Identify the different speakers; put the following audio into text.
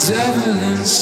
Speaker 1: devil inside.